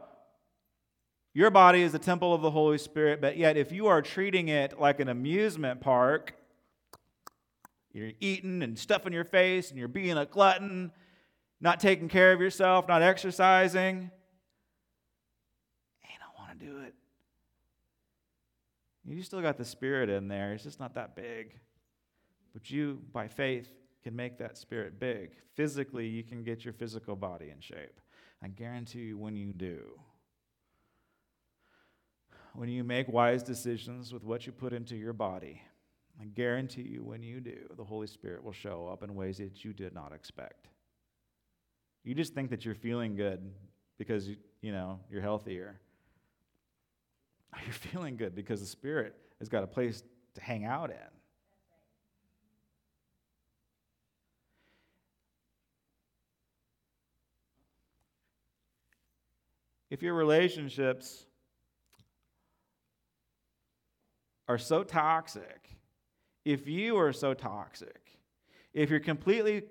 [SPEAKER 1] your body is the temple of the Holy Spirit, but yet if you are treating it like an amusement park, you're eating and stuffing your face and you're being a glutton, not taking care of yourself, not exercising, And I want to do it. You still got the Spirit in there. It's just not that big. But you, by faith, can make that Spirit big. Physically, you can get your physical body in shape. I guarantee you, when you do, when you make wise decisions with what you put into your body, I guarantee you, when you do, the Holy Spirit will show up in ways that you did not expect. You just think that you're feeling good because you know you're healthier. You're feeling good because the Spirit has got a place to hang out in. If your relationships are so toxic, if you are so toxic, if you're completely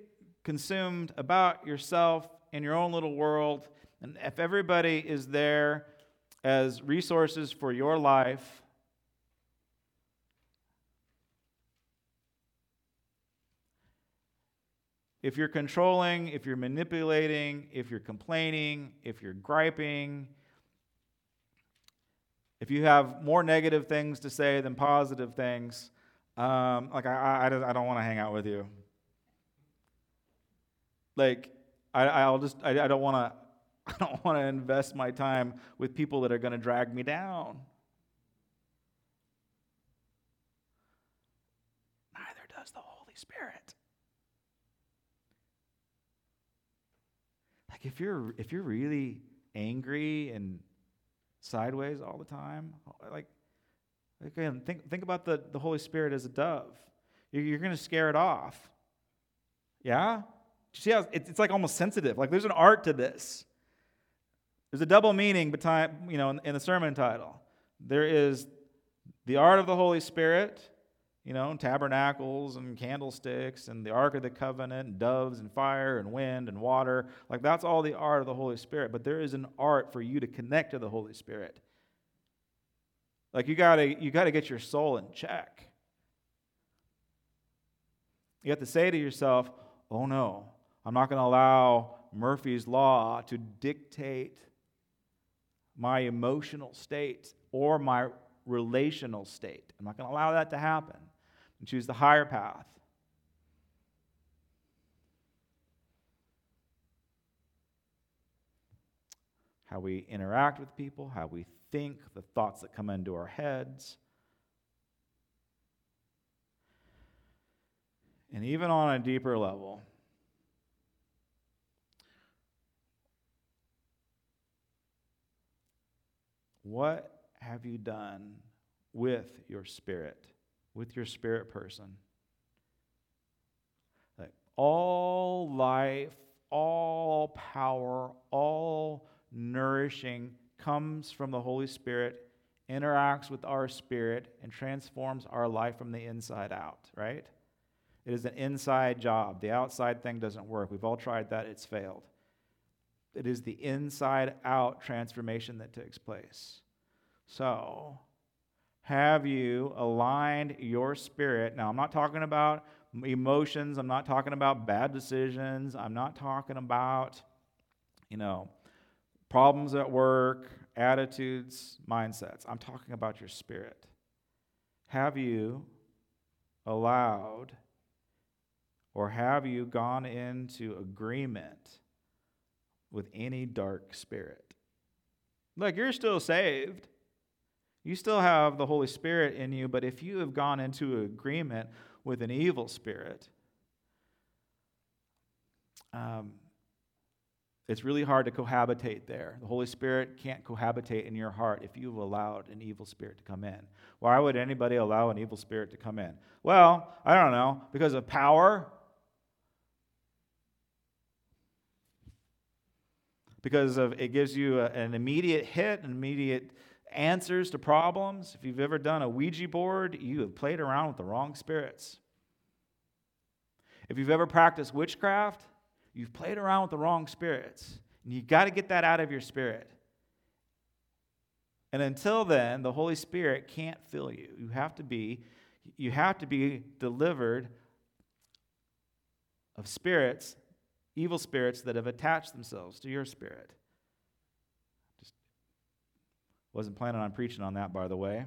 [SPEAKER 1] consumed about yourself in your own little world, and if everybody is there as resources for your life. If you're controlling, if you're manipulating, if you're complaining, if you're griping, if you have more negative things to say than positive things, um, like I, I, I don't want to hang out with you. Like I, I'll just I, I don't want to I don't want to invest my time with people that are going to drag me down. Neither does the Holy Spirit. Like if you're if you're really angry and sideways all the time, like again, think think about the, the Holy Spirit as a dove. You're, you're going to scare it off. Yeah? See how it's, it's like almost sensitive. Like there's an art to this. There's a double meaning between, you know, in, in the sermon title. There is the art of the Holy Spirit, you know, tabernacles and candlesticks and the Ark of the Covenant and doves and fire and wind and water. Like that's all the art of the Holy Spirit. But there is an art for you to connect to the Holy Spirit. Like you gotta you gotta get your soul in check. You have to say to yourself, oh no, I'm not to allow Murphy's Law to dictate my emotional state or my relational state. I'm not going to allow that to happen and choose the higher path. How we interact with people, how we think, the thoughts that come into our heads. And even on a deeper level, What have you done with your spirit, with your spirit person? Like all life, all power, all nourishing comes from the Holy Spirit, interacts with our spirit, and transforms our life from the inside out, right? It is an inside job. The outside thing doesn't work. We've all tried that, it's failed. It is the inside out transformation that takes place. So, have you aligned your spirit? Now, I'm not talking about emotions, I'm not talking about bad decisions, I'm not talking about, you know, problems at work, attitudes, mindsets. I'm talking about your spirit. Have you allowed or have you gone into agreement with any dark spirit. Look, you're still saved. You still have the Holy Spirit in you, but if you have gone into agreement with an evil spirit, um, it's really hard to cohabitate there. The Holy Spirit can't cohabitate in your heart if you've allowed an evil spirit to come in. Why would anybody allow an evil spirit to come in? Well, I don't know, because of power, because of it gives you a, an immediate hit, an immediate answers to problems. If you've ever done a Ouija board, you have played around with the wrong spirits. If you've ever practiced witchcraft, you've played around with the wrong spirits. And you've got to get that out of your spirit. And until then, the Holy Spirit can't fill you. You have to be you have to be delivered of spirits evil spirits that have attached themselves to your spirit. Just wasn't planning on preaching on that, by the way.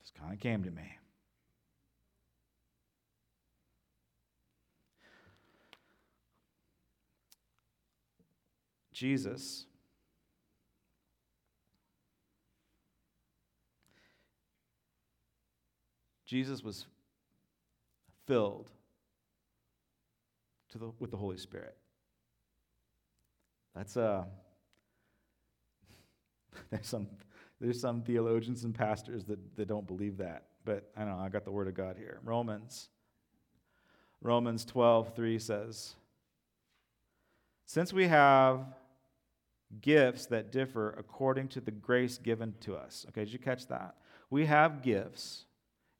[SPEAKER 1] Just kind of came to me. Jesus Jesus was filled to the, with the Holy Spirit. That's uh, there's some there's some theologians and pastors that, that don't believe that. But I know I got the word of God here. Romans. Romans 12, 3 says, Since we have gifts that differ according to the grace given to us. Okay, did you catch that? We have gifts,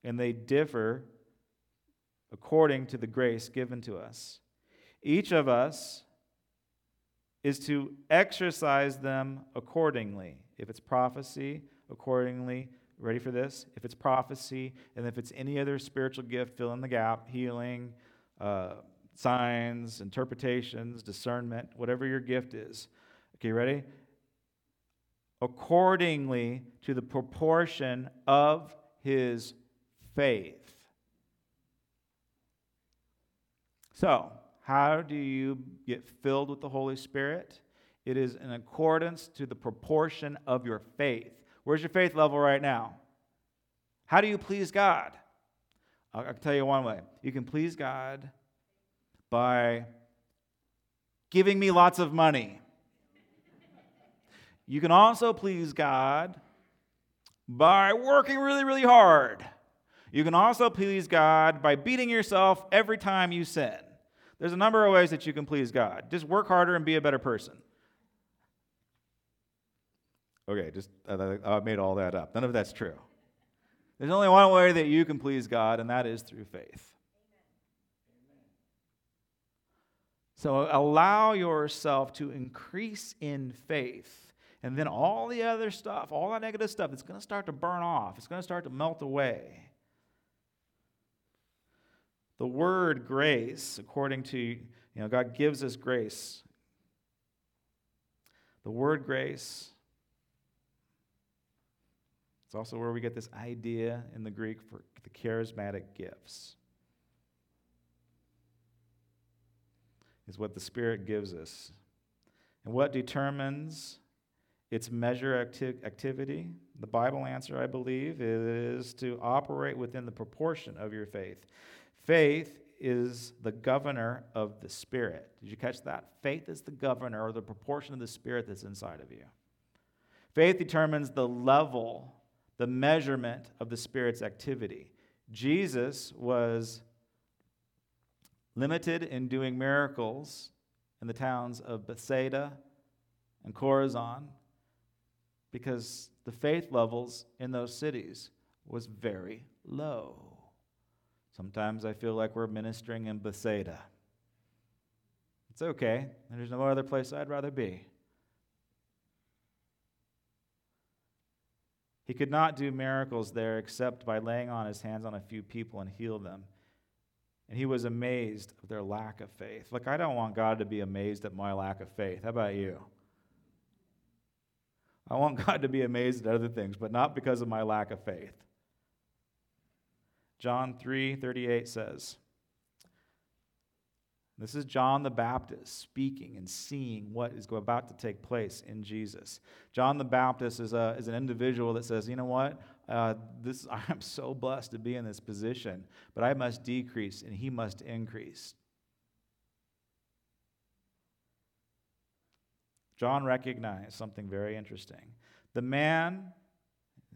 [SPEAKER 1] and they differ according to the grace given to us. Each of us is to exercise them accordingly. If it's prophecy, accordingly. Ready for this? If it's prophecy, and if it's any other spiritual gift, fill in the gap healing, uh, signs, interpretations, discernment, whatever your gift is. Okay, ready? Accordingly to the proportion of his faith. So, how do you get filled with the Holy Spirit? It is in accordance to the proportion of your faith. Where's your faith level right now? How do you please God? I'll, I'll tell you one way. You can please God by giving me lots of money. You can also please God by working really, really hard. You can also please God by beating yourself every time you sin. There's a number of ways that you can please God. Just work harder and be a better person. Okay, just I made all that up. None of that's true. There's only one way that you can please God, and that is through faith. So allow yourself to increase in faith. And then all the other stuff, all that negative stuff, it's going to start to burn off. It's going to start to melt away. The word grace, according to, you know, God gives us grace. The word grace it's also where we get this idea in the Greek for the charismatic gifts. Is what the Spirit gives us. And what determines its measure acti- activity? The Bible answer, I believe, is to operate within the proportion of your faith. Faith is the governor of the Spirit. Did you catch that? Faith is the governor or the proportion of the Spirit that's inside of you. Faith determines the level the measurement of the Spirit's activity. Jesus was limited in doing miracles in the towns of Bethsaida and Chorazin because the faith levels in those cities was very low. Sometimes I feel like we're ministering in Bethsaida. It's okay. There's no other place I'd rather be. He could not do miracles there except by laying on his hands on a few people and heal them. And he was amazed of their lack of faith. Look, I don't want God to be amazed at my lack of faith. How about you? I want God to be amazed at other things, but not because of my lack of faith. John 3 38 says, this is John the Baptist speaking and seeing what is about to take place in Jesus. John the Baptist is, a, is an individual that says, you know what? Uh, this, I'm so blessed to be in this position, but I must decrease and he must increase. John recognized something very interesting. The man,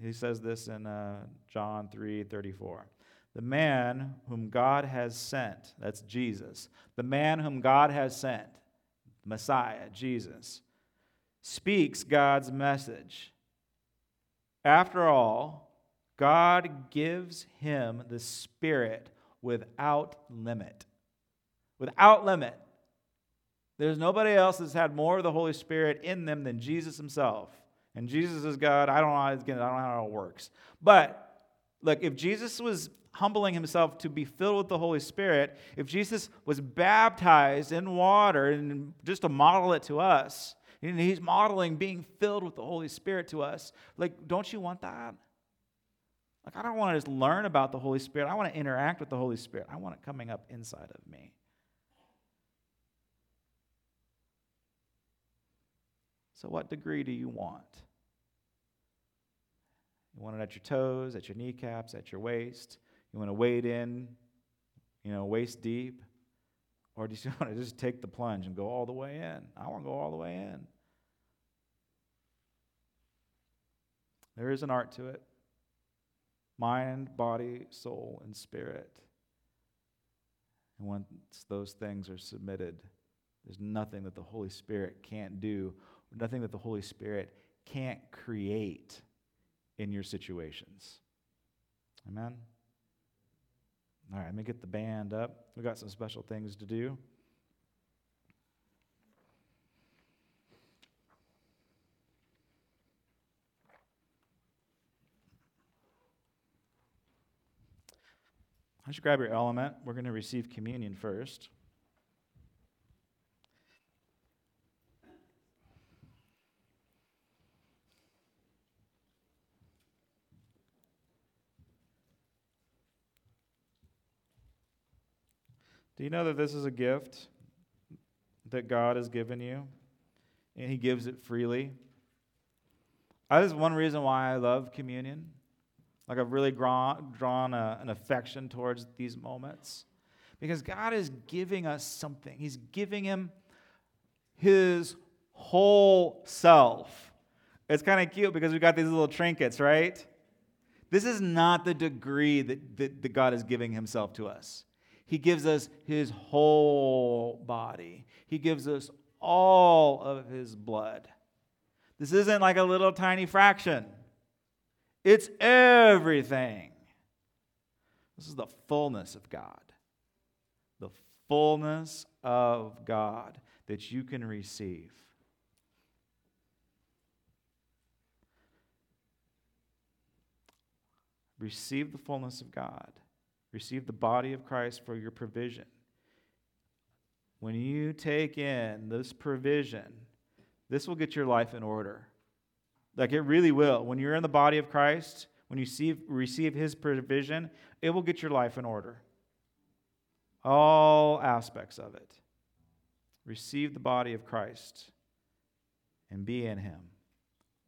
[SPEAKER 1] he says this in uh, John 3 34. The man whom God has sent, that's Jesus, the man whom God has sent, Messiah, Jesus, speaks God's message. After all, God gives him the Spirit without limit. Without limit. There's nobody else that's had more of the Holy Spirit in them than Jesus himself. And Jesus is God. I don't know, again, I don't know how it works. But look, if Jesus was humbling himself to be filled with the Holy Spirit, if Jesus was baptized in water, and just to model it to us, and he's modeling being filled with the Holy Spirit to us, like, don't you want that? Like, I don't want to just learn about the Holy Spirit. I want to interact with the Holy Spirit. I want it coming up inside of me. So, what degree do you want? You want it at your toes, at your kneecaps, at your waist? You want to wade in, you know, waist deep? Or do you want to just take the plunge and go all the way in? I want to go all the way in. There is an art to it mind, body, soul, and spirit. And once those things are submitted, there's nothing that the Holy Spirit can't do, nothing that the Holy Spirit can't create in your situations. Amen? All right, let me get the band up. We've got some special things to do. Why don't you grab your element? We're going to receive communion first. Do you know that this is a gift that God has given you? and He gives it freely. That is one reason why I love communion. Like I've really drawn, drawn a, an affection towards these moments. Because God is giving us something. He's giving Him His whole self. It's kind of cute because we've got these little trinkets, right? This is not the degree that, that, that, God is giving Himself to us. He gives us His whole body, He gives us all of His blood. This isn't like a little tiny fraction, it's everything. This is the fullness of God. The fullness of God that you can receive. Receive the fullness of God. Receive the body of Christ for your provision. When you take in this provision, this will get your life in order. Like it really will. When you're in the body of Christ, when you see, receive his provision, it will get your life in order. All aspects of it. Receive the body of Christ and be in him,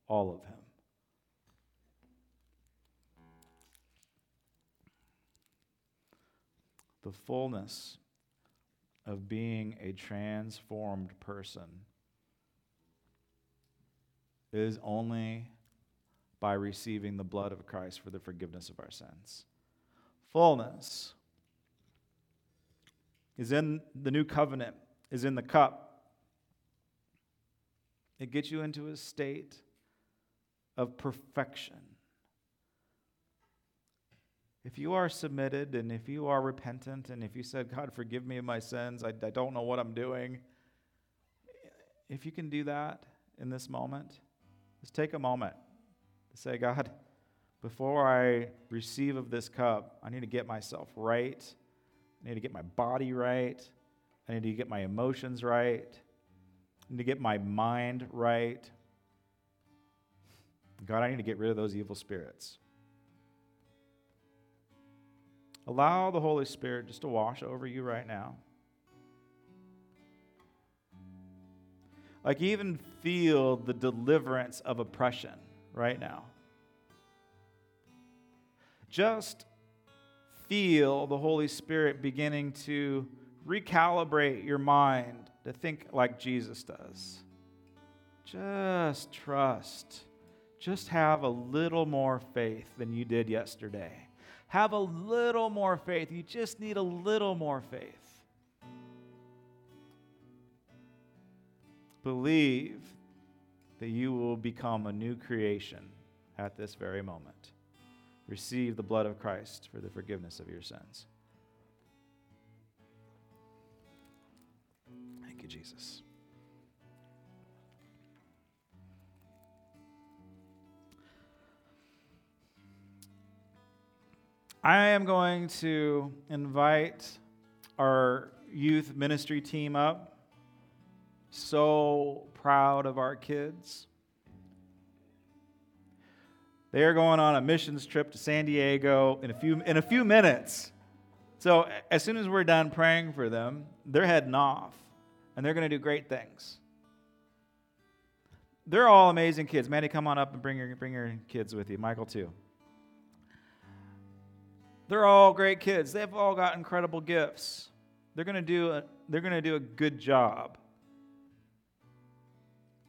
[SPEAKER 1] all of him. The fullness of being a transformed person is only by receiving the blood of Christ for the forgiveness of our sins. Fullness is in the new covenant, is in the cup. It gets you into a state of perfection. If you are submitted and if you are repentant and if you said, God, forgive me of my sins, I, I don't know what I'm doing, if you can do that in this moment, just take a moment to say, God, before I receive of this cup, I need to get myself right. I need to get my body right. I need to get my emotions right. I need to get my mind right. God, I need to get rid of those evil spirits. Allow the Holy Spirit just to wash over you right now. Like, even feel the deliverance of oppression right now. Just feel the Holy Spirit beginning to recalibrate your mind to think like Jesus does. Just trust. Just have a little more faith than you did yesterday. Have a little more faith. You just need a little more faith. Believe that you will become a new creation at this very moment. Receive the blood of Christ for the forgiveness of your sins. Thank you, Jesus. I am going to invite our youth ministry team up. So proud of our kids. They are going on a missions trip to San Diego in a few, in a few minutes. So, as soon as we're done praying for them, they're heading off and they're going to do great things. They're all amazing kids. Mandy, come on up and bring your, bring your kids with you. Michael, too. They're all great kids. They've all got incredible gifts. They're going to do a, they're going to do a good job.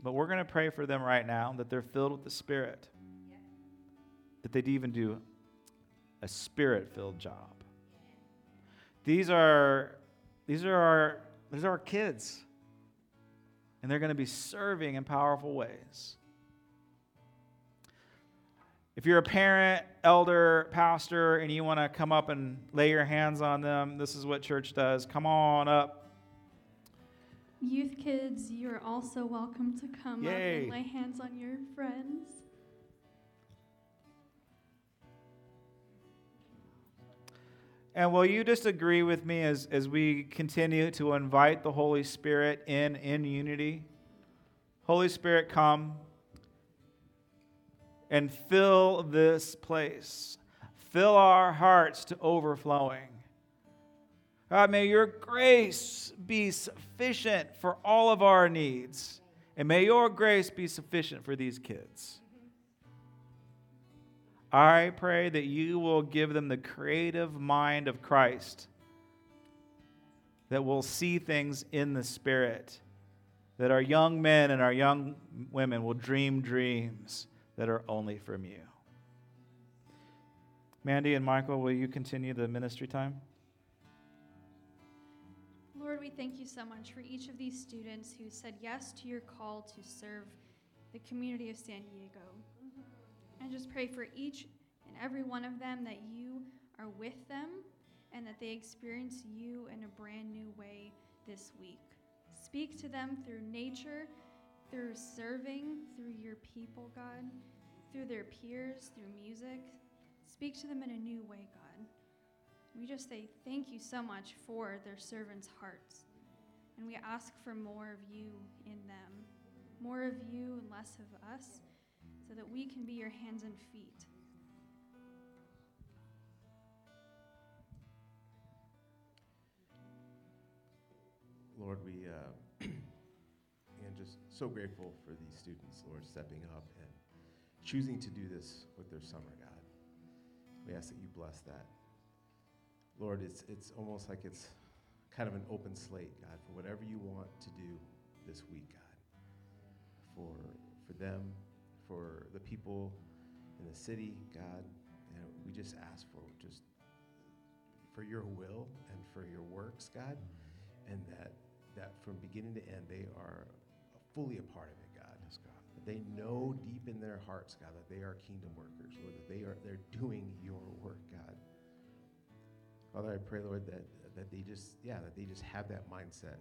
[SPEAKER 1] But we're going to pray for them right now that they're filled with the Spirit. That they'd even do a spirit-filled job. These are these are our these are our kids. And they're going to be serving in powerful ways. If you're a parent, elder, pastor, and you want to come up and lay your hands on them, this is what church does. Come on up.
[SPEAKER 2] Youth kids, you are also welcome to come Yay. up and lay hands on your friends.
[SPEAKER 1] And will you just agree with me as, as we continue to invite the Holy Spirit in in unity? Holy Spirit, come and fill this place. Fill our hearts to overflowing. God, may your grace be sufficient for all of our needs. And may your grace be sufficient for these kids. I pray that you will give them the creative mind of Christ, that will see things in the Spirit, that our young men and our young women will dream dreams that are only from you. Mandy and Michael, will you continue the ministry time?
[SPEAKER 2] Lord, we thank you so much for each of these students who said yes to your call to serve the community of San Diego. I just pray for each and every one of them that you are with them and that they experience you in a brand new way this week. Speak to them through nature, through serving, through your people, God, through their peers, through music. Speak to them in a new way, God. We just say thank you so much for their servants' hearts. And we ask for more of you in them, more of you and less of us, so that we can be your hands and feet.
[SPEAKER 3] Lord, we uh, so grateful for these students, Lord, stepping up and choosing to do this with their summer, God. We ask that you bless that. Lord, it's, it's almost like it's kind of an open slate, God, for whatever you want to do this week, God. For, for them, for the people in the city, God. And we just ask for just for your will and for your works, God, and that that from beginning to end, they are fully a part of it, God. Yes, God. That they know deep in their hearts, God, that they are kingdom workers, Lord, that they are they're doing your work, God. Father, I pray, Lord, that that they just, yeah, that they just have that mindset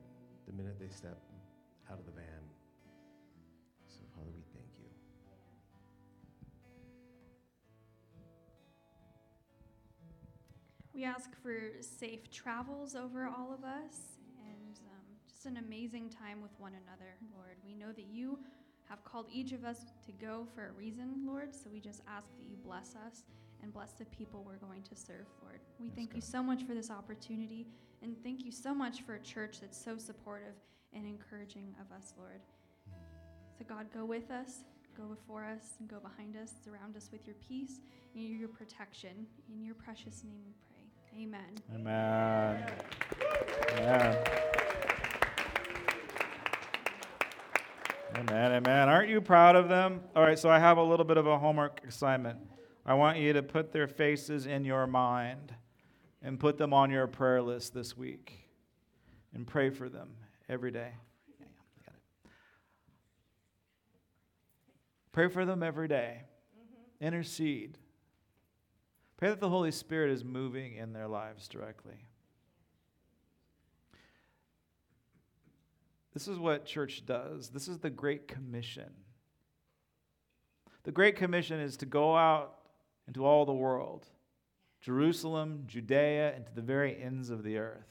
[SPEAKER 3] the minute they step out of the van. So, Father, we thank you.
[SPEAKER 2] We ask for safe travels over all of us just an amazing time with one another, Lord. We know that you have called each of us to go for a reason, Lord, so we just ask that you bless us and bless the people we're going to serve, Lord. We yes, thank God. you so much for this opportunity, and thank you so much for a church that's so supportive and encouraging of us, Lord. So, God, go with us, go before us, and go behind us. Surround us with your peace and your protection. In your precious name we pray. Amen.
[SPEAKER 1] Amen. Amen. Amen, amen. Amen. Aren't you proud of them? All right, so I have a little bit of a homework assignment. I want you to put their faces in your mind and put them on your prayer list this week and pray for them every day. Pray for them every day. Mm-hmm. Intercede. Pray that the Holy Spirit is moving in their lives directly. This is what church does. This is the Great Commission. The Great Commission is to go out into all the world Jerusalem, Judea, and to the very ends of the earth.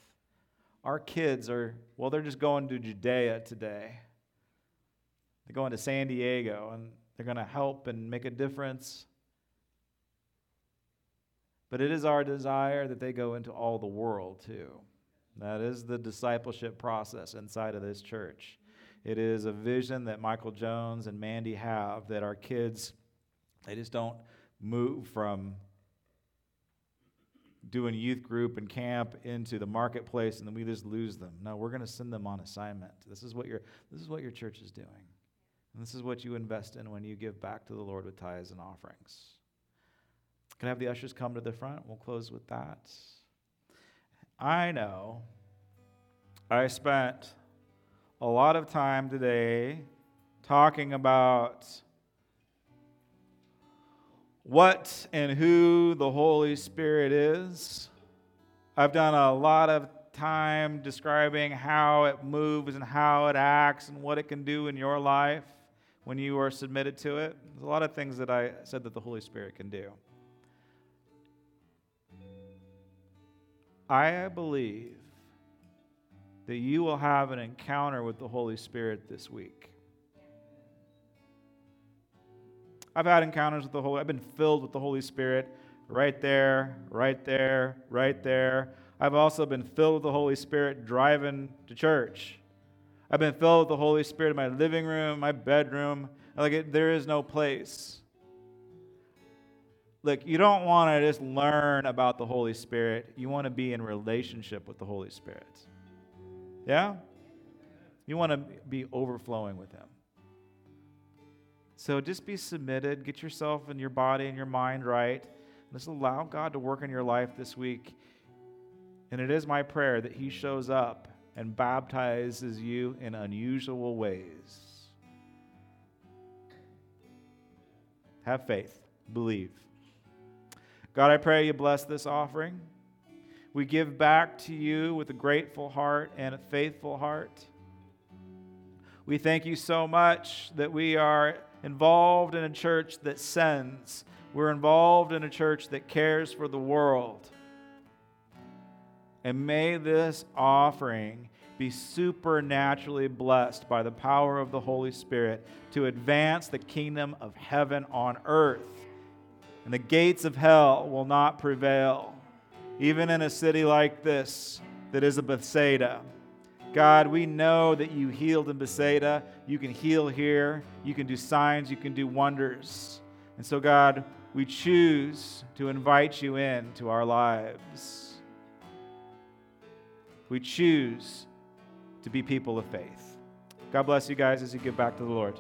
[SPEAKER 1] Our kids are, well, they're just going to Judea today. They're going to San Diego and they're going to help and make a difference. But it is our desire that they go into all the world too. That is the discipleship process inside of this church. It is a vision that Michael Jones and Mandy have that our kids, they just don't move from doing youth group and camp into the marketplace and then we just lose them. No, we're going to send them on assignment. This is what your this is what your church is doing. And this is what you invest in when you give back to the Lord with tithes and offerings. Can I have the ushers come to the front? We'll close with that. I know I spent a lot of time today talking about what and who the Holy Spirit is. I've done a lot of time describing how it moves and how it acts and what it can do in your life when you are submitted to it. There's a lot of things that I said that the Holy Spirit can do. I believe that you will have an encounter with the Holy Spirit this week. I've had encounters with the Holy I've been filled with the Holy Spirit right there, right there, right there. I've also been filled with the Holy Spirit driving to church.
[SPEAKER 4] I've been filled with the Holy Spirit in my living room, my bedroom. Like, it, there is no place. Look, you don't want to just learn about the Holy Spirit. You want to be in relationship with the Holy Spirit. Yeah? You want to be overflowing with Him. So just be submitted, get yourself and your body and your mind right. Just allow God to work in your life this week. And it is my prayer that He shows up and baptizes you in unusual ways. Have faith, believe. God, I pray you bless this offering. We give back to you with a grateful heart and a faithful heart. We thank you so much that we are involved in a church that sends. We're involved in a church that cares for the world. And may this offering be supernaturally blessed by the power of the Holy Spirit to advance the kingdom of heaven on earth. And the gates of hell will not prevail, even in a city like this that is a Bethsaida. God, we know that you healed in Bethsaida. You can heal here. You can do signs. You can do wonders. And so, God, we choose to invite you into our lives. We choose to be people of faith. God bless you guys as you give back to the Lord.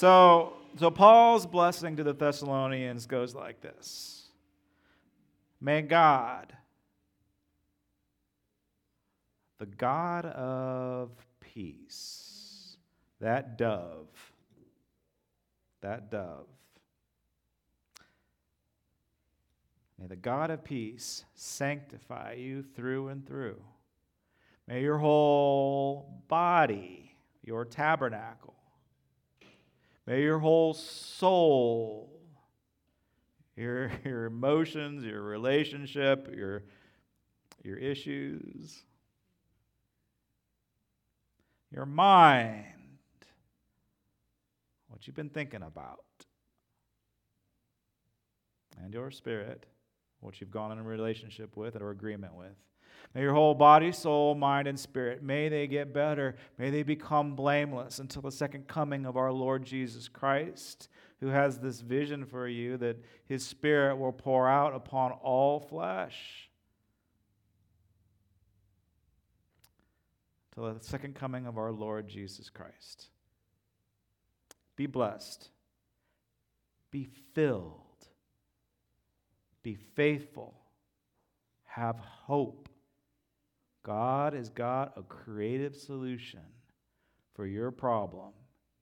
[SPEAKER 4] So, so Paul's blessing to the Thessalonians goes like this May God, the God of peace, that dove, that dove, may the God of peace sanctify you through and through. May your whole body, your tabernacle, May your whole soul, your, your emotions, your relationship, your, your issues, your mind, what you've been thinking about,
[SPEAKER 1] and your spirit, what you've gone in a relationship with or agreement with, May your whole body, soul, mind, and spirit, may they get better. May they become blameless until the second coming of our Lord Jesus Christ, who has this vision for you that his spirit will pour out upon all flesh. Till the second coming of our Lord Jesus Christ. Be blessed. Be filled. Be faithful. Have hope. God has got a creative solution for your problem.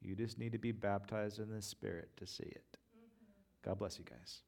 [SPEAKER 1] You just need to be baptized in the Spirit to see it. Mm-hmm. God bless you guys.